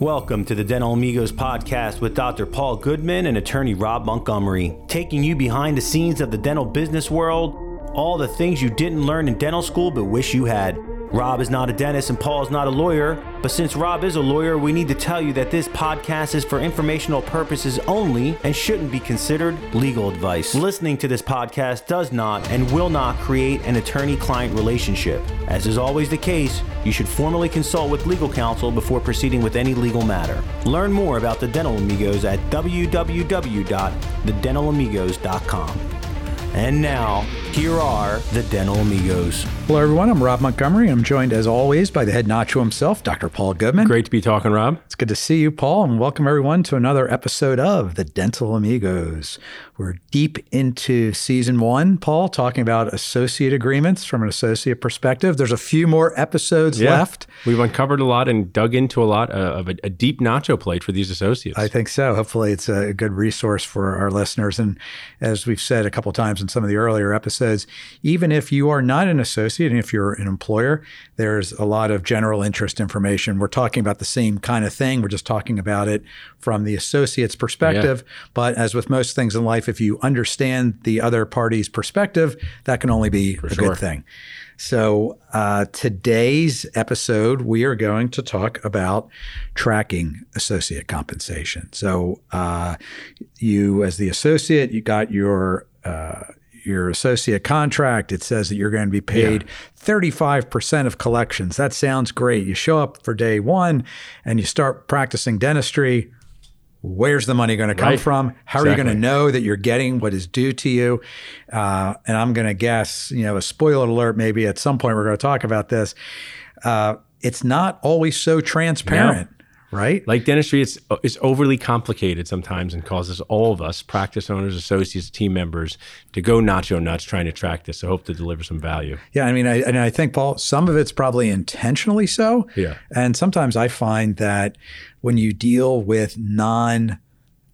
Welcome to the Dental Amigos podcast with Dr. Paul Goodman and attorney Rob Montgomery, taking you behind the scenes of the dental business world, all the things you didn't learn in dental school but wish you had. Rob is not a dentist and Paul is not a lawyer, but since Rob is a lawyer, we need to tell you that this podcast is for informational purposes only and shouldn't be considered legal advice. Listening to this podcast does not and will not create an attorney client relationship. As is always the case, you should formally consult with legal counsel before proceeding with any legal matter. Learn more about the Dental Amigos at www.thedentalamigos.com. And now, here are the Dental Amigos. Hello, everyone. I'm Rob Montgomery. I'm joined, as always, by the head nacho himself, Dr. Paul Goodman. Great to be talking, Rob. It's good to see you, Paul, and welcome everyone to another episode of the Dental Amigos. We're deep into season one, Paul, talking about associate agreements from an associate perspective. There's a few more episodes Yeah. left. We've uncovered a lot and dug into a lot uh, of a, a deep nacho plate for these associates. I think so. Hopefully, it's a good resource for our listeners. And as we've said a couple times in some of the earlier episodes, even if you are not an associate and if you're an employer, there's a lot of general interest information. We're talking about the same kind of thing. We're just talking about it from the associate's perspective. But as with most things in life, if you understand the other party's perspective, that can only be a sure. good thing. So, uh, today's episode, we are going to talk about tracking associate compensation. So, uh, you, as the associate, you got your uh, your associate contract. It says that you're going to be paid 35% of collections. That sounds great. You show up for day one and you start practicing dentistry. Where's the money going to come Right. from? How are you going to know that you're getting what is due to you? Uh, and I'm going to guess, you know, a spoiler alert, maybe at some point we're going to talk about this. Uh, it's not always so transparent, right? like dentistry, it's it's overly complicated sometimes and causes all of us, practice owners, associates, team members, to go nacho nuts trying to track this. I hope to deliver some value. Yeah, I mean, I, and I think Paul, some of it's probably intentionally so. Yeah. and sometimes I find that when you deal with non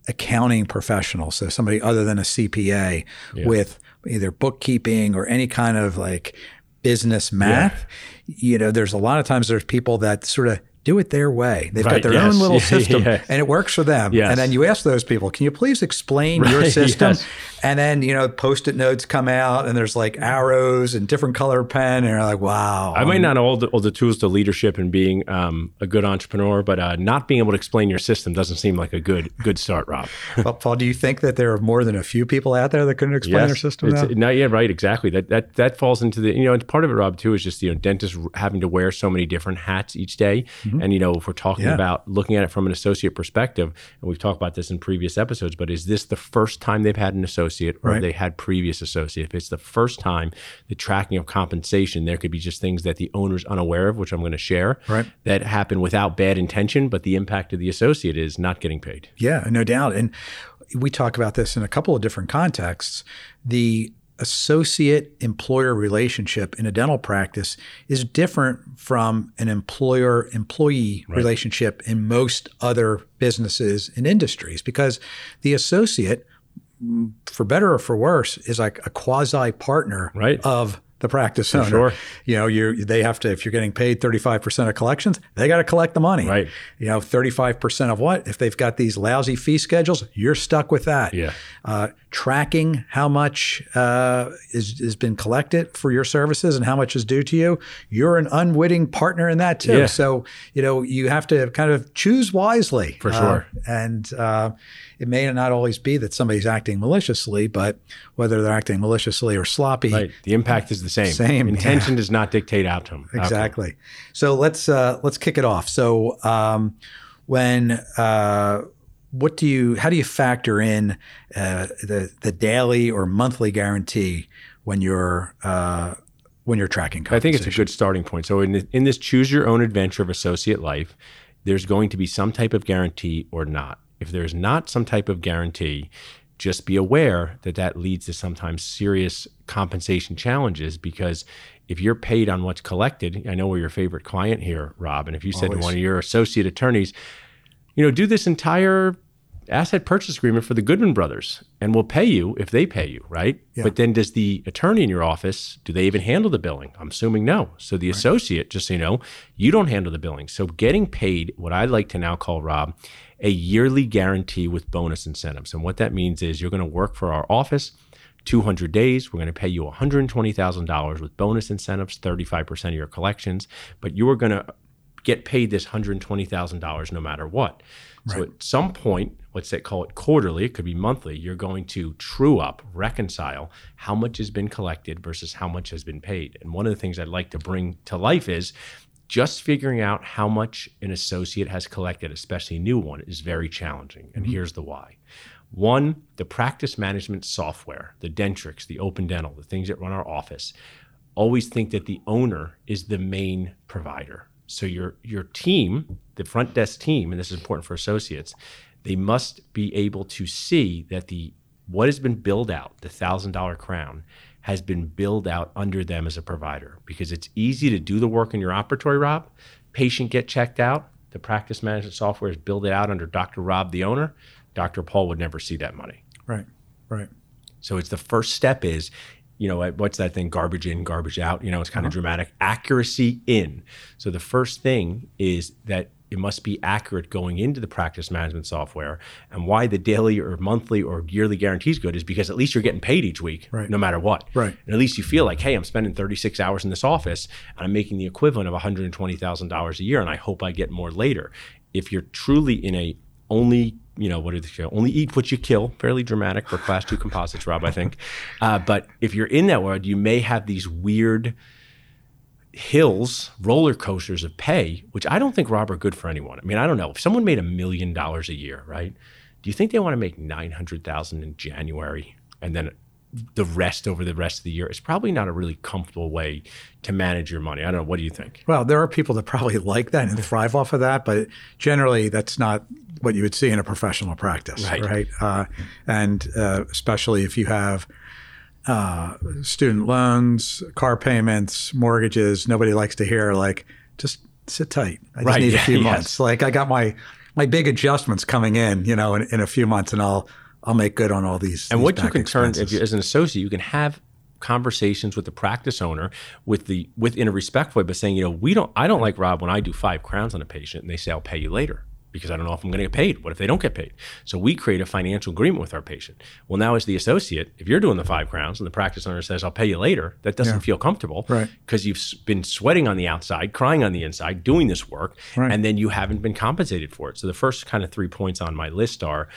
accounting professionals, so somebody other than a CPA with either bookkeeping or any kind of like business math, you know, there's a lot of times there's people that sort of do it their way. They've got their yes. own little system yeah. and it works for them. Yes. And then you ask those people, can you please explain your system? yes. And then, you know, post-it notes come out and there's like arrows and different color pen. And you're like, wow. I might not know all the, all the tools to leadership and being um, a good entrepreneur, but uh, not being able to explain your system doesn't seem like a good good start, Rob. Well, Paul, do you think that there are more than a few people out there that couldn't explain their system now? not yeah, right, exactly. That that that falls into the you know, and part of it, Rob, too, is just you know, dentists having to wear so many different hats each day. And you know, if we're talking Mm-hmm. Yeah. about looking at it from an associate perspective, and we've talked about this in previous episodes, but is this the first time they've had an associate, or Right. they had previous associate? If it's the first time, the tracking of compensation, there could be just things that the owner's unaware of, which I'm going to share, Right. that happen without bad intention, but the impact of the associate is not getting paid. Yeah, no doubt. And we talk about this in a couple of different contexts. The associate employer relationship in a dental practice is different from an employer employee relationship in most other businesses and industries because the associate for better or for worse is like a quasi partner Right. of the practice owner. sure. You know, you they have to if you're getting paid 35% of collections, they got to collect the money. Right. You know, 35% of what? If they've got these lousy fee schedules, you're stuck with that. Yeah. Uh, tracking how much uh, is has been collected for your services and how much is due to you, you're an unwitting partner in that too. Yeah. So you know you have to kind of choose wisely For Uh, sure. and uh, it may not always be that somebody's acting maliciously, but whether they're acting maliciously or sloppy, Right. The impact is the same. Same, Intention does not dictate outcome. outcome. Exactly. So let's uh, let's kick it off. So um, when uh, what do you how do you factor in uh, the the daily or monthly guarantee when you're uh, when you're tracking? I think it's a good starting point. So in in this choose your own adventure of associate life, there's going to be some type of guarantee or not. If there's not some type of guarantee, just be aware that that leads to sometimes serious compensation challenges because if you're paid on what's collected, I know we're your favorite client here, Rob, and if you said to one of your associate attorneys, you know, do this entire asset purchase agreement for the Goodman brothers and we'll pay you if they pay you, right? Yeah. But then does the attorney in your office, do they even handle the billing? I'm assuming no. So the associate, just so you know, you don't handle the billing. So getting paid, what I like to now call Rob, a yearly guarantee with bonus incentives. And what that means is you're going to work for our office 200 days. We're going to pay you $120,000 with bonus incentives, 35% of your collections, but you are going to get paid this $120,000 no matter what. So at some point, let's say call it quarterly, it could be monthly, you're going to true up, reconcile how much has been collected versus how much has been paid. And one of the things I'd like to bring to life is just figuring out how much an associate has collected, especially a new one, is very challenging. And mm-hmm. here's the why. One, the practice management software, the Dentrix, the Open Dental, the things that run our office, always think that the owner is the main provider. So your your team, the front desk team, and this is important for associates, they must be able to see that the what has been billed out, the thousand dollar crown, has been billed out under them as a provider because it's easy to do the work in your operatory, Rob. Patient get checked out. The practice management software is billed out under Dr. Rob, the owner. Dr. Paul would never see that money. Right. Right. So it's the first step is, you know, what's that thing? Garbage in, garbage out. You know, it's kind of uh-huh. dramatic. Accuracy in. So the first thing is that it must be accurate going into the practice management software. And why the daily or monthly or yearly guarantee is good is because at least you're getting paid each week, Right. no matter what. Right. And at least you feel like, hey, I'm spending 36 hours in this office and I'm making the equivalent of $120,000 a year, and I hope I get more later. If you're truly in a only, you know, what are they say? Only eat what you kill. Fairly dramatic for class two composites, Rob, I think. Uh, but if you're in that world, you may have these weird hills, roller coasters of pay, which I don't think, Rob, are good for anyone. I mean, I don't know. If someone made a million dollars a year, right? Do you think they want to make 900,000 in January and then the rest over the rest of the year? It's probably not a really comfortable way to manage your money. I don't know. What do you think? Well, there are people that probably like that and thrive off of that, but generally that's not what you would see in a professional practice, Right. right? Uh, and uh, especially if you have uh, student loans, car payments, mortgages, nobody likes to hear like, just sit tight. I just Right, need a few yes. months. Like I got my my big adjustments coming in, you know, in, in a few months, and I'll I'll make good on all these. And these what you can turn if expenses. you as an associate, you can have conversations with the practice owner with the with in a respectful way, but saying, you know, we don't I don't like Rob when I do five crowns on a patient and they say I'll pay you later because I don't know if I'm going to get paid. What if they don't get paid? So we create a financial agreement with our patient. Well, now as the associate, if you're doing the five crowns and the practice owner says I'll pay you later, that doesn't Yeah. feel comfortable, Right. Because you've been sweating on the outside, crying on the inside, doing this work, Right. and then you haven't been compensated for it. So the first kind of three points on my list are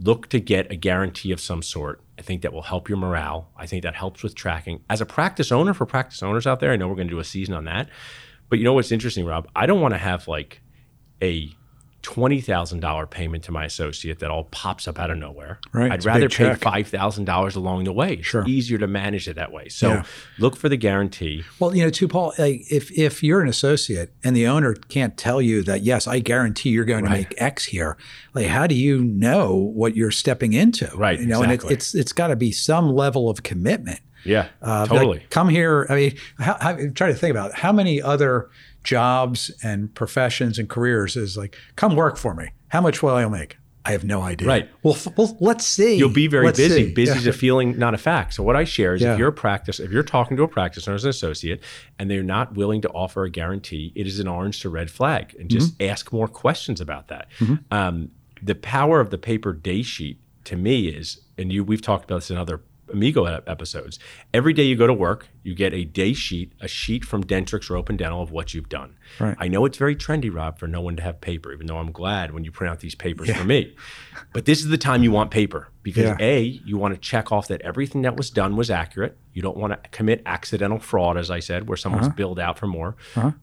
look to get a guarantee of some sort. I think that will help your morale. I think that helps with tracking. As a practice owner, for practice owners out there, I know we're going to do a season on that. But you know what's interesting, Rob? I don't want to have like a twenty thousand dollar payment to my associate that all pops up out of nowhere. Right, I'd rather pay five thousand dollars along the way. It's Sure. easier to manage it that way. So Yeah. look for the guarantee. Well, you know, too, Paul. Like, if if you're an associate and the owner can't tell you that, yes, I guarantee you're going to make X here. Like, how do you know what you're stepping into? Right, You know, and exactly. it's it's got to be some level of commitment. Yeah, Uh, like, totally. come here. I mean, how, how, try to think about it. how many other jobs and professions and careers is like, come work for me. How much will I make? I have no idea. Right. Well, f- well let's see. You'll be very Let's busy. see. Busy Yeah. is a feeling, not a fact. So what I share is Yeah. if you're a practice, if you're talking to a practice owner as an associate and they're not willing to offer a guarantee, it is an orange to red flag. And just Mm-hmm. ask more questions about that. Um, the power of the paper day sheet to me is, and you we've talked about this in other Amigo episodes. Every day you go to work, you get a day sheet, a sheet from Dentrix or Open Dental of what you've done. Right. I know it's very trendy, Rob, for no one to have paper, even though I'm glad when you print out these papers for me. But this is the time you want paper because Yeah. A, you want to check off that everything that was done was accurate. You don't want to commit accidental fraud, as I said, where someone's Uh-huh. billed out for more.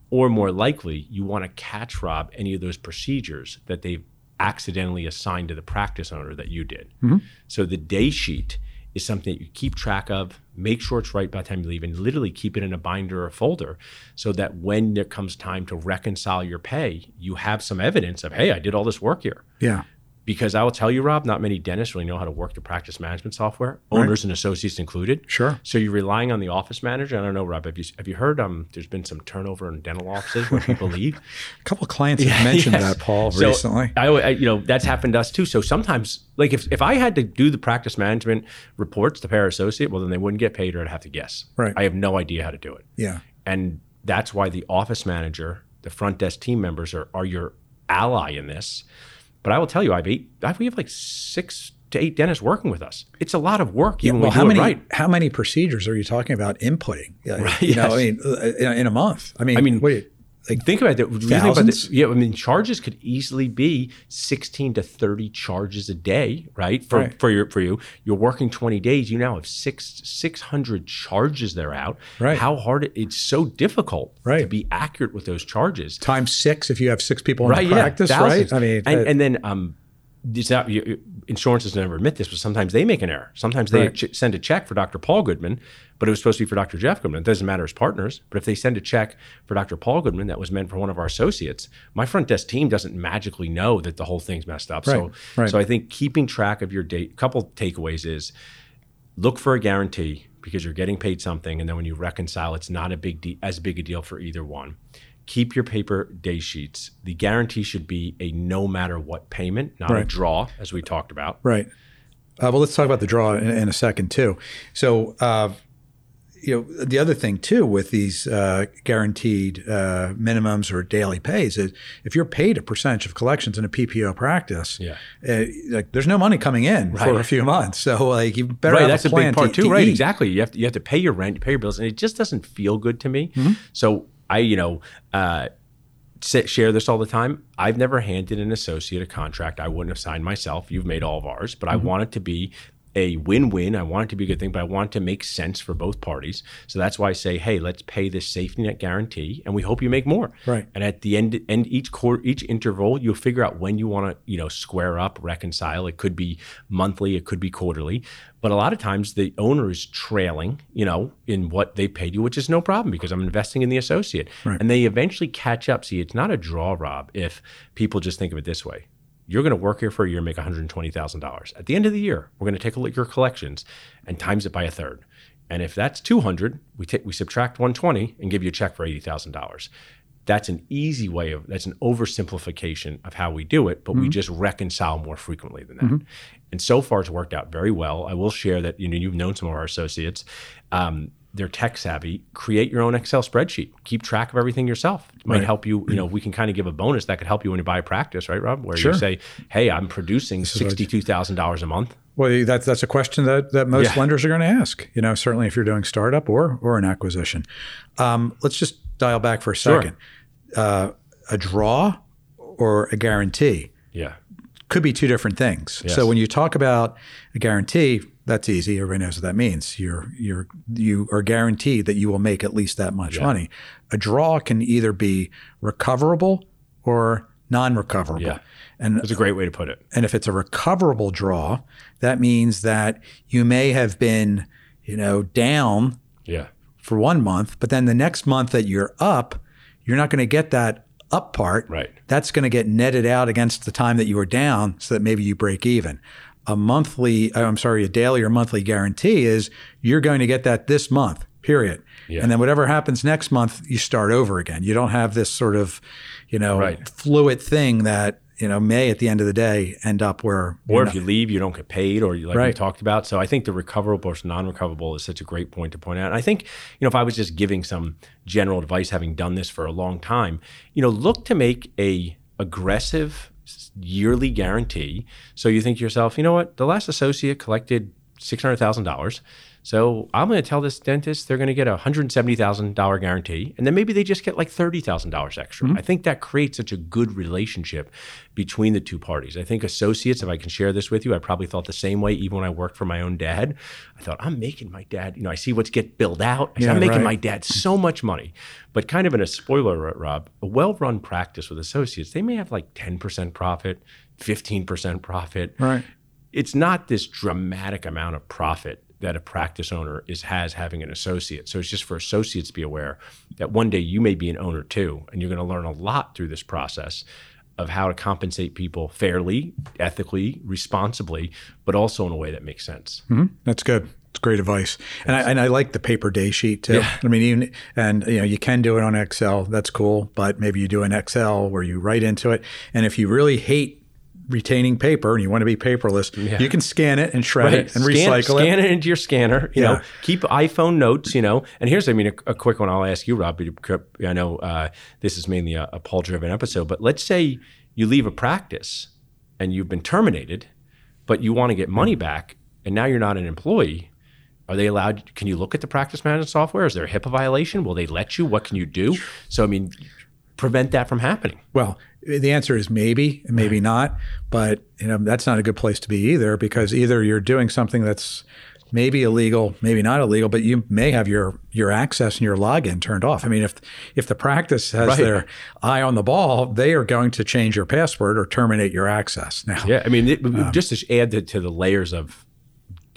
Or more likely, you want to catch, Rob, any of those procedures that they've accidentally assigned to the practice owner that you did. Mm-hmm. So the day sheet is something that you keep track of, make sure it's right by the time you leave, and literally keep it in a binder or folder so that when there comes time to reconcile your pay, you have some evidence of, hey, I did all this work here. Yeah. Because I will tell you, Rob, not many dentists really know how to work the practice management software, owners and associates included. Sure. So you're relying on the office manager. I don't know, Rob. Have you have you heard? Um, there's been some turnover in dental offices where people leave. A couple of clients have mentioned Yes. that, Paul, So, recently. I, I, you know, that's happened to us too. So sometimes, like if, if I had to do the practice management reports to pair associate, well, then they wouldn't get paid or I'd have to guess. Right. I have no idea how to do it. Yeah. And that's why the office manager, the front desk team members are, are your ally in this. But I will tell you, I've eight, I, we have like six to eight dentists working with us. It's a lot of work. even well, we how many right. how many procedures are you talking about inputting? Yeah, Right, You know, yes. I mean, uh, in, a month. I mean, I mean, what do you, think about that. About this, yeah, I mean, charges could easily be sixteen to thirty charges a day, right? For Right. for your for you, you're working twenty days. You now have six six hundred charges they're out. Right. How hard it, it's so difficult right. to be accurate with those charges. times six if you have six people in right? practice, yeah, right? I mean, and, and then um, it's not, you, you- insurance doesn't ever admit this, but sometimes they make an error. Sometimes they Right. ch- send a check for Dr. Paul Goodman, but it was supposed to be for Dr. Jeff Goodman. It doesn't matter as partners, but if they send a check for Dr. Paul Goodman that was meant for one of our associates, my front desk team doesn't magically know that the whole thing's messed up. So, Right, right. so I think keeping track of your date. Couple takeaways is look for a guarantee because you're getting paid something, and then when you reconcile, it's not a big de- as big a deal for either one. Keep your paper day sheets. The guarantee should be a no matter what payment, not a draw, as we talked about. Right. Uh, well, let's talk about the draw in, in a second too. So, uh, you know, the other thing too with these uh, guaranteed uh, minimums or daily pays is if you're paid a percentage of collections in a PPO practice, Yeah. uh, like there's no money coming in for a few months. So, like, you better Right, have that's a a big part to, too. to right, eat. exactly. You have to you have to pay your rent, you pay your bills, and it just doesn't feel good to me. Mm-hmm. So I, you know, uh, sa- share this all the time. I've never handed an associate a contract I wouldn't have signed myself. You've made all of ours, but Mm-hmm. I want it to be a win-win. I want it to be a good thing, but I want it to make sense for both parties. So that's why I say, hey, let's pay this safety net guarantee, and we hope you make more. Right. And at the end, end each quarter, each interval, you'll figure out when you want to, you know, square up, reconcile. It could be monthly, it could be quarterly, but a lot of times the owner is trailing, you know, in what they paid you, which is no problem because I'm investing in the associate, Right. and they eventually catch up. See, it's not a draw, Rob. If people just think of it this way. You're going to work here for a year, and make $120,000. At the end of the year, we're going to take a look at your collections and times it by a third. And if that's 200, we take we subtract 120 and give you a check for $80,000 that's an easy way of that's an oversimplification of how we do it but we just reconcile more frequently than that. And so far it's worked out very well. I will share that you know you've known some of our associates. Um, they're tech savvy create your own excel spreadsheet keep track of everything yourself it might Right. help you you know we can kind of give a bonus that could help you when you buy a practice right rob where Sure. you say hey i'm producing $62000 a month Well, that's that's a question that that most Yeah. lenders are going to ask. You know, certainly if you're doing startup or or an acquisition. Um, let's just dial back for a Sure. second. Uh, a draw or a guarantee yeah could be two different things. Yes. So when you talk about a guarantee, that's easy. Everybody knows what that means. You're you're you are guaranteed that you will make at least that much Yeah. money. A draw can either be recoverable or non-recoverable. Yeah. And that's a great way to put it and if it's a recoverable draw, that means that you may have been, you know, down yeah for one month, but then the next month that you're up, you're not going to get that up part. Right. That's going to get netted out against the time that you were down so that maybe you break even. A monthly, uh, I'm sorry, a daily or monthly guarantee is you're going to get that this month, period. Yeah. And then whatever happens next month, you start over again. You don't have this sort of, you know, Right. fluid thing that, you know, may at the end of the day end up where Or if you leave, you don't get paid, or you- like we talked about. So I think the recoverable versus non-recoverable is such a great point to point out. And I think you know if I was just giving some general advice, having done this for a long time, you know, look to make a aggressive yearly guarantee. So you think to yourself, you know what, the last associate collected six hundred thousand dollars. So I'm going to tell this dentist they're going to get a hundred seventy thousand dollar guarantee, and then maybe they just get like thirty thousand dollars extra. Mm-hmm. I think that creates such a good relationship between the two parties. I think associates, if I can share this with you, I probably thought the same way even when I worked for my own dad. I thought I'm making my dad, you know, I see what's get billed out. I Yeah, I'm making right. my dad so much money, but kind of in a spoiler, Rob, a well-run practice with associates, they may have like ten percent profit, fifteen percent profit Right. it's not this dramatic amount of profit that a practice owner is has having an associate. So it's just for associates to be aware that one day you may be an owner too, and you're going to learn a lot through this process. of how to compensate people fairly, ethically, responsibly, but also in a way that makes sense. Mm-hmm. That's good. It's great advice, and I, and I like the paper day sheet too. I mean, even and you know you can do it on Excel. That's cool, but maybe you do an Excel where you write into it. And if you really hate retaining paper and you want to be paperless, you can scan it and shred it and scan, recycle scan it. Scan it into your scanner. You Yeah. know, keep iPhone notes. You know, and here's I mean a, a quick one. I'll ask you, Rob. I know uh, this is mainly a, a Paul-driven episode, but let's say you leave a practice and you've been terminated, but you want to get money back, and now you're not an employee. Are they allowed? Can you look at the practice management software? Is there a HIPAA violation? Will they let you? What can you do? So I mean, prevent that from happening. Well, the answer is maybe, maybe not. But you know that's not a good place to be either, because either you're doing something that's maybe illegal, maybe not illegal, but you may have your your access and your login turned off. I mean, if if the practice has Right. their eye on the ball, they are going to change your password or terminate your access. Now, Yeah, I mean, it, Um, just to add to, to the layers of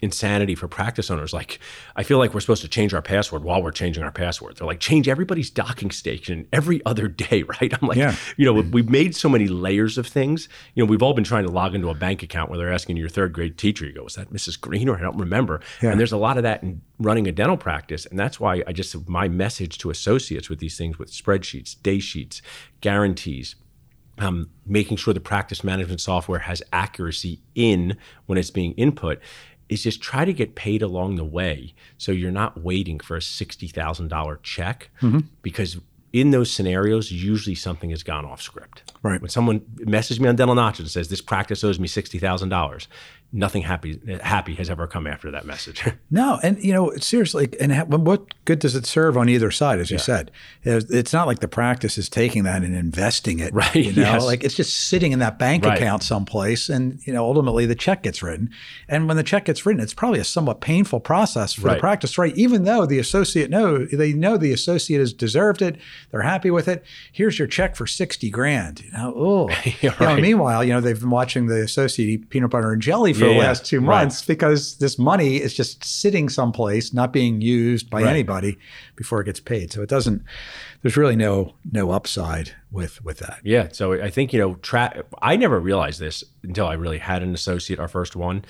insanity for practice owners, like I feel like we're supposed to change our password while we're changing our password. They're like, change everybody's docking station every other day, right? I'm like, Yeah. you know, we've made so many layers of things. You know, we've all been trying to log into a bank account where they're asking your third grade teacher, you go, was that Mrs. Green or I don't remember. And there's a lot of that in running a dental practice. And that's why I just, my message to associates with these things with spreadsheets, day sheets, guarantees, um, making sure the practice management software has accuracy in when it's being input is just try to get paid along the way so you're not waiting for a $60,000 check mm-hmm. because in those scenarios usually something has gone off script. Right. When someone messages me on Dental Nachos and says this practice owes me $60,000, nothing happy happy has ever come after that message. No, and you know, seriously, and ha- what good does it serve on either side? As you said, It's- not like the practice is taking that and investing it, Right, You know, yes. like it's just sitting in that bank Right. account someplace, and you know, ultimately the check gets written. And when the check gets written, it's probably a somewhat painful process for Right. the practice, right? Even though the associate know they know the associate has deserved it, they're happy with it. Here's your check for sixty grand. You know, oh, you know, meanwhile, you know, they've been watching the associate eat peanut butter and jelly for Yeah, the last two Right. months because this money is just sitting someplace, not being used by Right. anybody before it gets paid. So it doesn't. There's really no no upside with with that. Yeah. So I think, you know, tra- I never realized this until I really had an associate, our first one,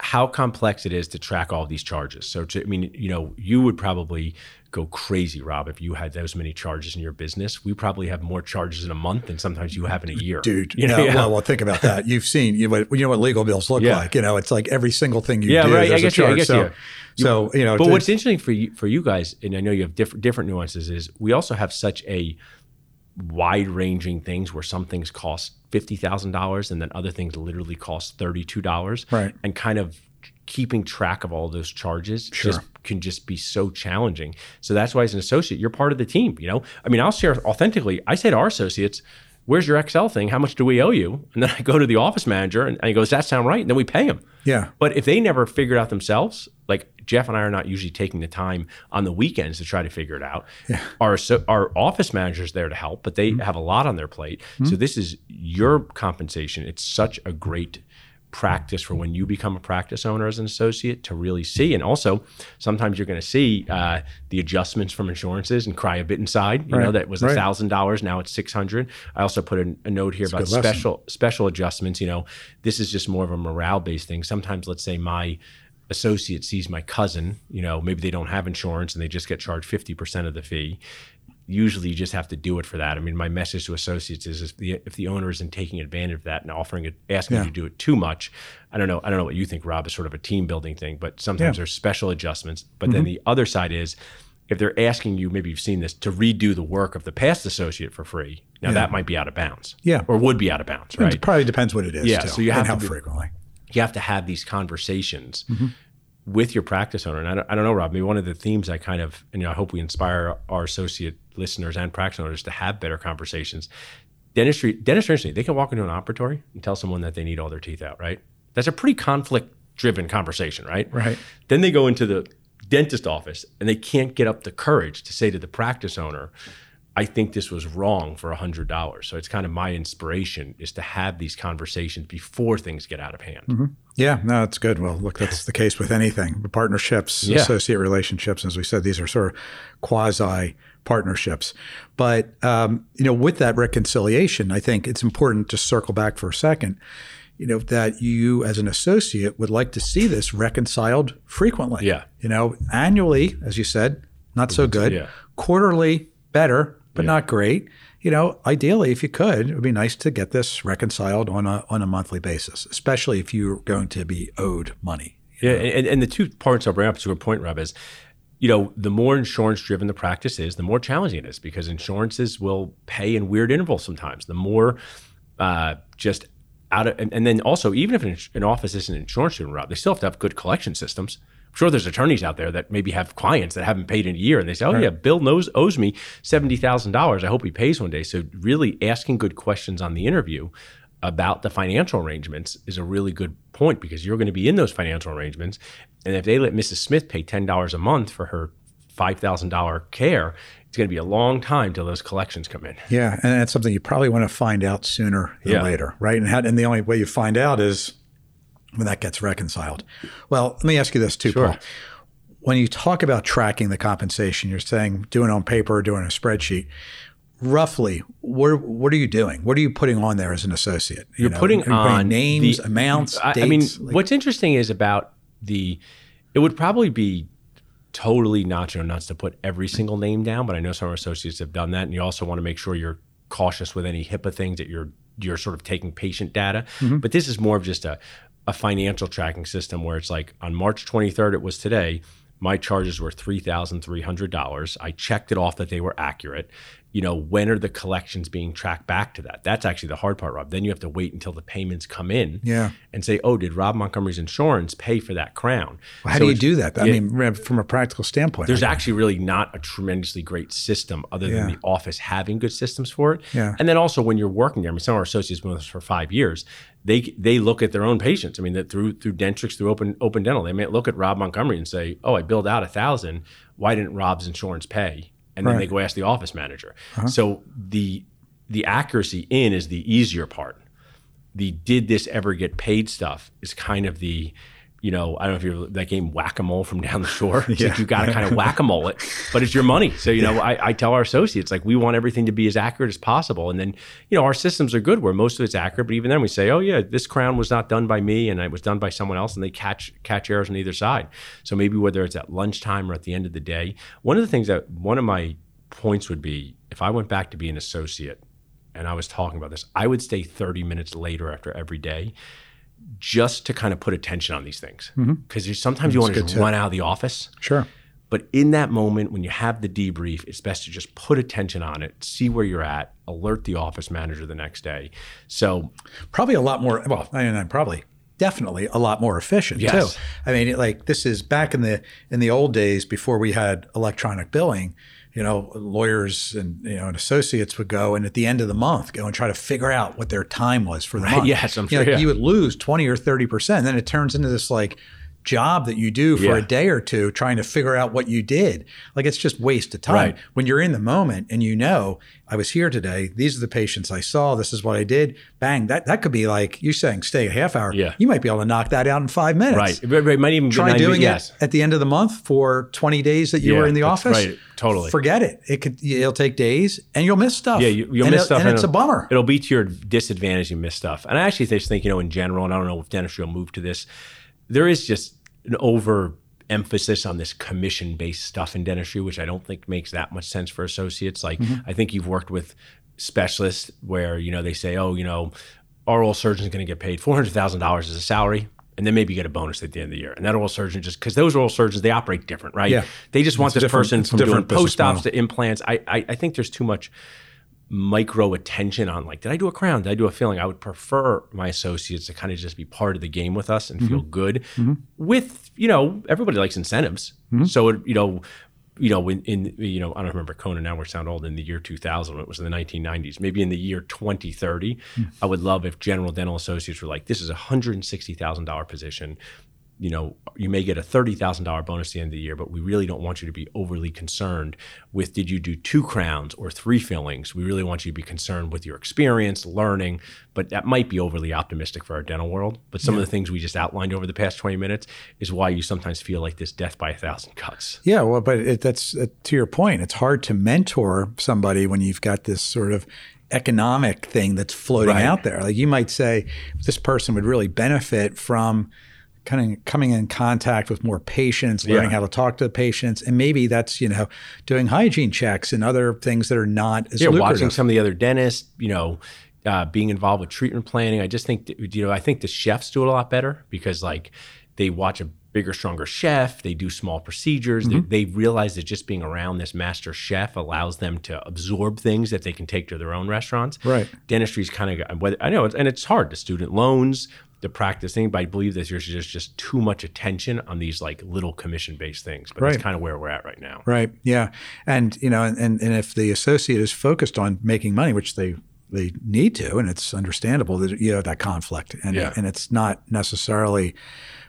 how complex it is to track all these charges. So, to, I mean, you know, you would probably go crazy, Rob, if you had those many charges in your business. We probably have more charges in a month than sometimes you have in a year. Dude, you know, yeah. well, well, think about that. You've seen you, know, you know what legal bills look Yeah. like. You know, it's like every single thing you Yeah, do. right. I there's a guess I charge. guess so, you- so you know, But what's interesting for you, for you guys, and I know you have different different nuances, is we also have such a wide ranging things where some things cost fifty thousand dollars and then other things literally cost thirty two dollars. Right. And kind of keeping track of all those charges just can just be so challenging. So that's why as an associate, you're part of the team. You know, I mean, I'll share authentically. I say to our associates. Where's your Excel thing? How much do we owe you? And then I go to the office manager and, and he goes, Does that sound right? And then we pay him. yeah, But if they never figured it out themselves, like Jeff and I are not usually taking the time on the weekends to try to figure it out. Yeah. Our so, our office manager's there to help, but they mm-hmm. have a lot on their plate. So mm-hmm. this is your compensation. It's such a great practice for when you become a practice owner as an associate to really see. And also, sometimes you're going to see uh, the adjustments from insurances and cry a bit inside. You know that was a thousand dollars, now it's six hundred. I also put a, a note here about good lesson. special special adjustments. You know, this is just more of a morale based thing. Sometimes, let's say my associate sees my cousin, you know, maybe they don't have insurance and they just get charged 50% of the fee. Usually you just have to do it for that. I mean, my message to associates is if the, if the owner isn't taking advantage of that and offering it, asking Yeah. you to do it too much, I don't know. I don't know what you think, Rob, is sort of a team building thing, but sometimes Yeah. Mm-hmm. there's special adjustments. But then the other side is if they're asking you, maybe you've seen this, to redo the work of the past associate for free, now that might be out of bounds. Yeah. Or would be out of bounds, right? it probably depends what it is. Yeah, too, so you have and to how be- frequently. you have to have these conversations Mm-hmm. With your practice owner. And I don't, I don't know, Rob, maybe one of the themes I kind of, and you know, I hope we inspire our associate listeners and practice owners to have better conversations. Dentistry, dentistry, interesting. They can walk into an operatory and tell someone that they need all their teeth out, right? That's a pretty conflict driven conversation, right? Right. Then they go into the dentist office and they can't get up the courage to say to the practice owner, I think this was wrong for $100. So it's kind of my inspiration is to have these conversations before things get out of hand. Yeah, no, that's good. Well, look, that's the case with anything. Partnerships, Yeah. associate relationships, as we said, these are sort of quasi partnerships. But um, you know, with that reconciliation, I think it's important to circle back for a second. You know that you, as an associate, would like to see this reconciled frequently. Yeah. You know, annually, as you said, not so good. Yeah. Quarterly, better, but not great. You know, ideally, if you could, it would be nice to get this reconciled on a on a monthly basis, especially if you're going to be owed money. Yeah, and, and the two parts I'll bring up to a point, Rob, is you know, the more insurance driven the practice is, the more challenging it is because insurances will pay in weird intervals sometimes. The more uh, just out of, and, and, then also, even if an, an office isn't insurance driven, Rob, they still have to have good collection systems. I'm sure there's attorneys out there that maybe have clients that haven't paid in a year and they say, oh, right. yeah, Bill knows, owes me $70,000. I hope he pays one day. So, really asking good questions on the interview about the financial arrangements is a really good point because you're going to be in those financial arrangements. And if they let Mrs. Smith pay $10 a month for her $5,000 care, it's going to be a long time till those collections come in. Yeah, and that's something you probably want to find out sooner than yeah. later, right? And, how, and the only way you find out is when that gets reconciled. Well, let me ask you this too, sure. Paul. When you talk about tracking the compensation, you're saying doing it on paper or doing a spreadsheet. Roughly, what what are you doing? What are you putting on there as an associate? You are know, putting on names, the, amounts, I, dates. I mean, like, what's interesting is about the. It would probably be totally nacho nuts to put every single name down, but I know some of our associates have done that, and you also want to make sure you're cautious with any HIPAA things that you're you're sort of taking patient data. Mm-hmm. But this is more of just a a financial tracking system where it's like on March 23rd, it was today, my charges were $3,300. I checked it off that they were accurate you know, when are the collections being tracked back to that? That's actually the hard part, Rob. Then you have to wait until the payments come in yeah. and say, oh, did Rob Montgomery's insurance pay for that crown? Well, how so do you do that? I mean, from a practical standpoint. There's actually really not a tremendously great system other than yeah. the office having good systems for it. Yeah. And then also when you're working there, I mean, some of our associates have been with us for five years. They they look at their own patients. I mean, that through through Dentrix, through Open Open Dental, they may look at Rob Montgomery and say, "Oh, I billed out a thousand. Why didn't Rob's insurance pay?" And then they go ask the office manager. Uh-huh. So the the accuracy in is the easier part. The did this ever get paid stuff is kind of the you know, I don't know if you're that game whack a mole from down the shore. It's yeah. like you got to kind of whack a mole it, but it's your money. So, you know, I, I, tell our associates, like, we want everything to be as accurate as possible. And then, you know, our systems are good where most of it's accurate, but even then we say, oh, yeah, this crown was not done by me and it was done by someone else. And they catch, catch errors on either side. So maybe whether it's at lunchtime or at the end of the day, one of the things that one of my points would be if I went back to be an associate and I was talking about this, I would stay 30 minutes later after every day just to kind of put attention on these things. Because mm-hmm. sometimes you want to just run out of the office. Sure. But in that moment, when you have the debrief, it's best to just put attention on it, see where you're at, alert the office manager the next day. So, probably a lot more. Well, I mean, probably definitely a lot more efficient yes. too. I mean, like this is back in the in the old days before we had electronic billing you know, lawyers and you know and associates would go and at the end of the month go and try to figure out what their time was for the right, month. Yes, I'm sure. You, know, yeah. you would lose twenty or thirty percent. Then it turns into this like job that you do for yeah. a day or two trying to figure out what you did. Like it's just waste of time. Right. When you're in the moment and you know, I was here today, these are the patients I saw, this is what I did, bang, that that could be like you're saying stay a half hour. Yeah. You might be able to knock that out in five minutes. Right. It might even try doing yes. it at the end of the month for 20 days that you yeah, were in the office. Right. Totally. Forget it. It could it'll take days and you'll miss stuff. Yeah, you, will miss stuff and, and it's a bummer. It'll be to your disadvantage you miss stuff. And I actually just think, you know, in general, and I don't know if dentistry will move to this, there is just an over emphasis on this commission based stuff in dentistry, which I don't think makes that much sense for associates. Like mm-hmm. I think you've worked with specialists where, you know, they say, oh, you know, our oral surgeon's going to get paid $400,000 as a salary. And then maybe get a bonus at the end of the year. And that oral surgeon just because those oral surgeons they operate different, right? Yeah. They just want it's this person from doing post ops to implants. I, I I think there's too much micro attention on like, did I do a crown? Did I do a filling? I would prefer my associates to kind of just be part of the game with us and mm-hmm. feel good. Mm-hmm. With you know, everybody likes incentives, mm-hmm. so it, you know. You know, in, in you know, I don't remember Conan. Now we sound old. In the year 2000, it was in the 1990s. Maybe in the year 2030, mm. I would love if General Dental Associates were like, "This is a hundred and sixty thousand dollar position you know, you may get a $30,000 bonus at the end of the year, but we really don't want you to be overly concerned with did you do two crowns or three fillings? We really want you to be concerned with your experience, learning, but that might be overly optimistic for our dental world. But some yeah. of the things we just outlined over the past 20 minutes is why you sometimes feel like this death by a thousand cuts. Yeah, well, but it, that's uh, to your point. It's hard to mentor somebody when you've got this sort of economic thing that's floating right. out there. Like you might say, this person would really benefit from kind of coming in contact with more patients, learning yeah. how to talk to the patients, and maybe that's you know doing hygiene checks and other things that are not as yeah, lucrative. watching some of the other dentists, you know. Uh, being involved with treatment planning, I just think that, you know I think the chefs do it a lot better because like they watch a bigger, stronger chef. They do small procedures. Mm-hmm. They, they, realize that just being around this master chef allows them to absorb things that they can take to their own restaurants. Right. Dentistry's kind of I know, and it's hard. The student loans, the practicing, but I believe that there's just just too much attention on these like little commission based things. But right. that's kind of where we're at right now. Right. Yeah. And you know, and and if the associate is focused on making money, which they they need to, and it's understandable that you have that conflict, and yeah. and it's not necessarily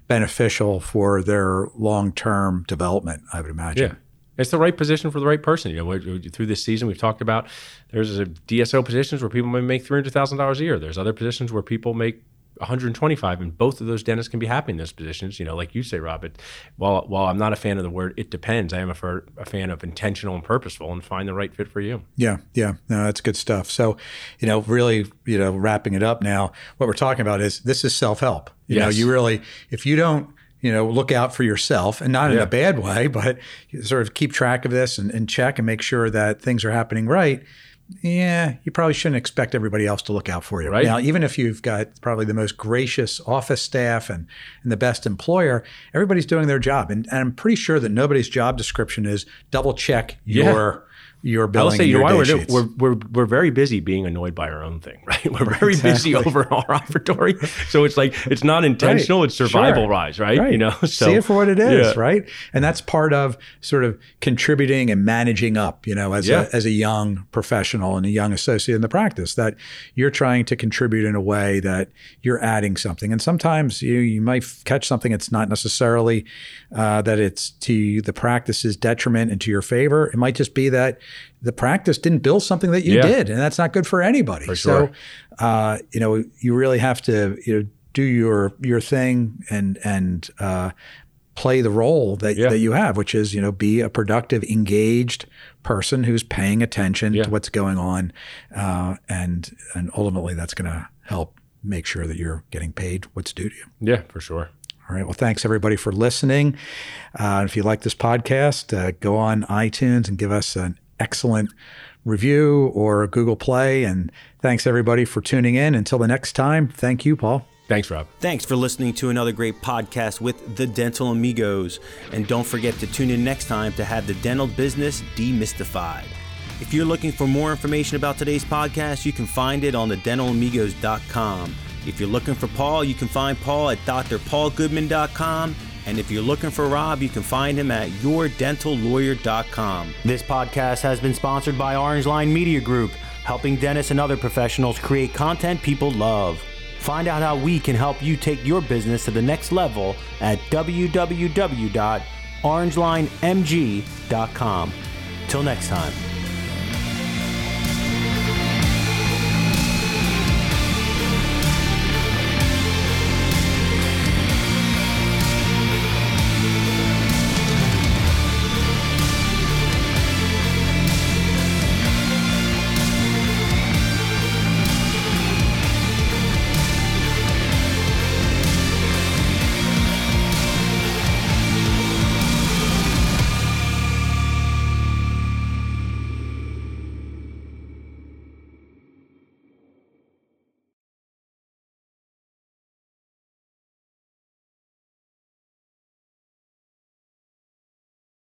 beneficial for their long term development. I would imagine. Yeah. It's the right position for the right person. You know, through this season, we've talked about there's a DSO positions where people may make three hundred thousand dollars a year. There's other positions where people make 125 and both of those dentists can be happy in those positions you know like you say rob it, while while i'm not a fan of the word it depends. I am a, for, a fan of intentional and purposeful and find the right fit for you. Yeah yeah. No that's good stuff. So you know really you know wrapping it up now what we're talking about is this is self-help. You yes. know you really if you don't you know, look out for yourself and not in yeah. a bad way, but sort of keep track of this and, and check and make sure that things are happening right yeah, you probably shouldn't expect everybody else to look out for you. Right. Now, even if you've got probably the most gracious office staff and, and the best employer, everybody's doing their job. And, and I'm pretty sure that nobody's job description is double check your your billing. I'll say, you know why we're, we're, we're, we're very busy being annoyed by our own thing, right? We're very exactly. busy over our operatory. So it's like, it's not intentional, right. it's survival sure. rise, right? right? You know, so, see it for what it is, yeah. right? And that's part of sort of contributing and managing up, you know, as, yeah. a, as a young professional and a young associate in the practice, that you're trying to contribute in a way that you're adding something. And sometimes you, you might catch something that's not necessarily uh, that it's to the practice's detriment and to your favor. It might just be that the practice didn't build something that you yeah. did, and that's not good for anybody. For sure. So, uh, you know, you really have to you know do your your thing and and uh, play the role that yeah. that you have, which is you know be a productive, engaged person who's paying attention yeah. to what's going on, uh, and and ultimately that's going to help make sure that you're getting paid what's due to you. Yeah, for sure. All right. Well, thanks everybody for listening. Uh, if you like this podcast, uh, go on iTunes and give us an excellent review or Google Play. And thanks everybody for tuning in. Until the next time, thank you, Paul. Thanks, Rob. Thanks for listening to another great podcast with the Dental Amigos. And don't forget to tune in next time to have the dental business demystified. If you're looking for more information about today's podcast, you can find it on the dentalamigos.com. If you're looking for Paul, you can find Paul at drpaulgoodman.com. And if you're looking for Rob, you can find him at yourdentallawyer.com. This podcast has been sponsored by Orange Line Media Group, helping dentists and other professionals create content people love. Find out how we can help you take your business to the next level at www.orangelinemg.com. Till next time.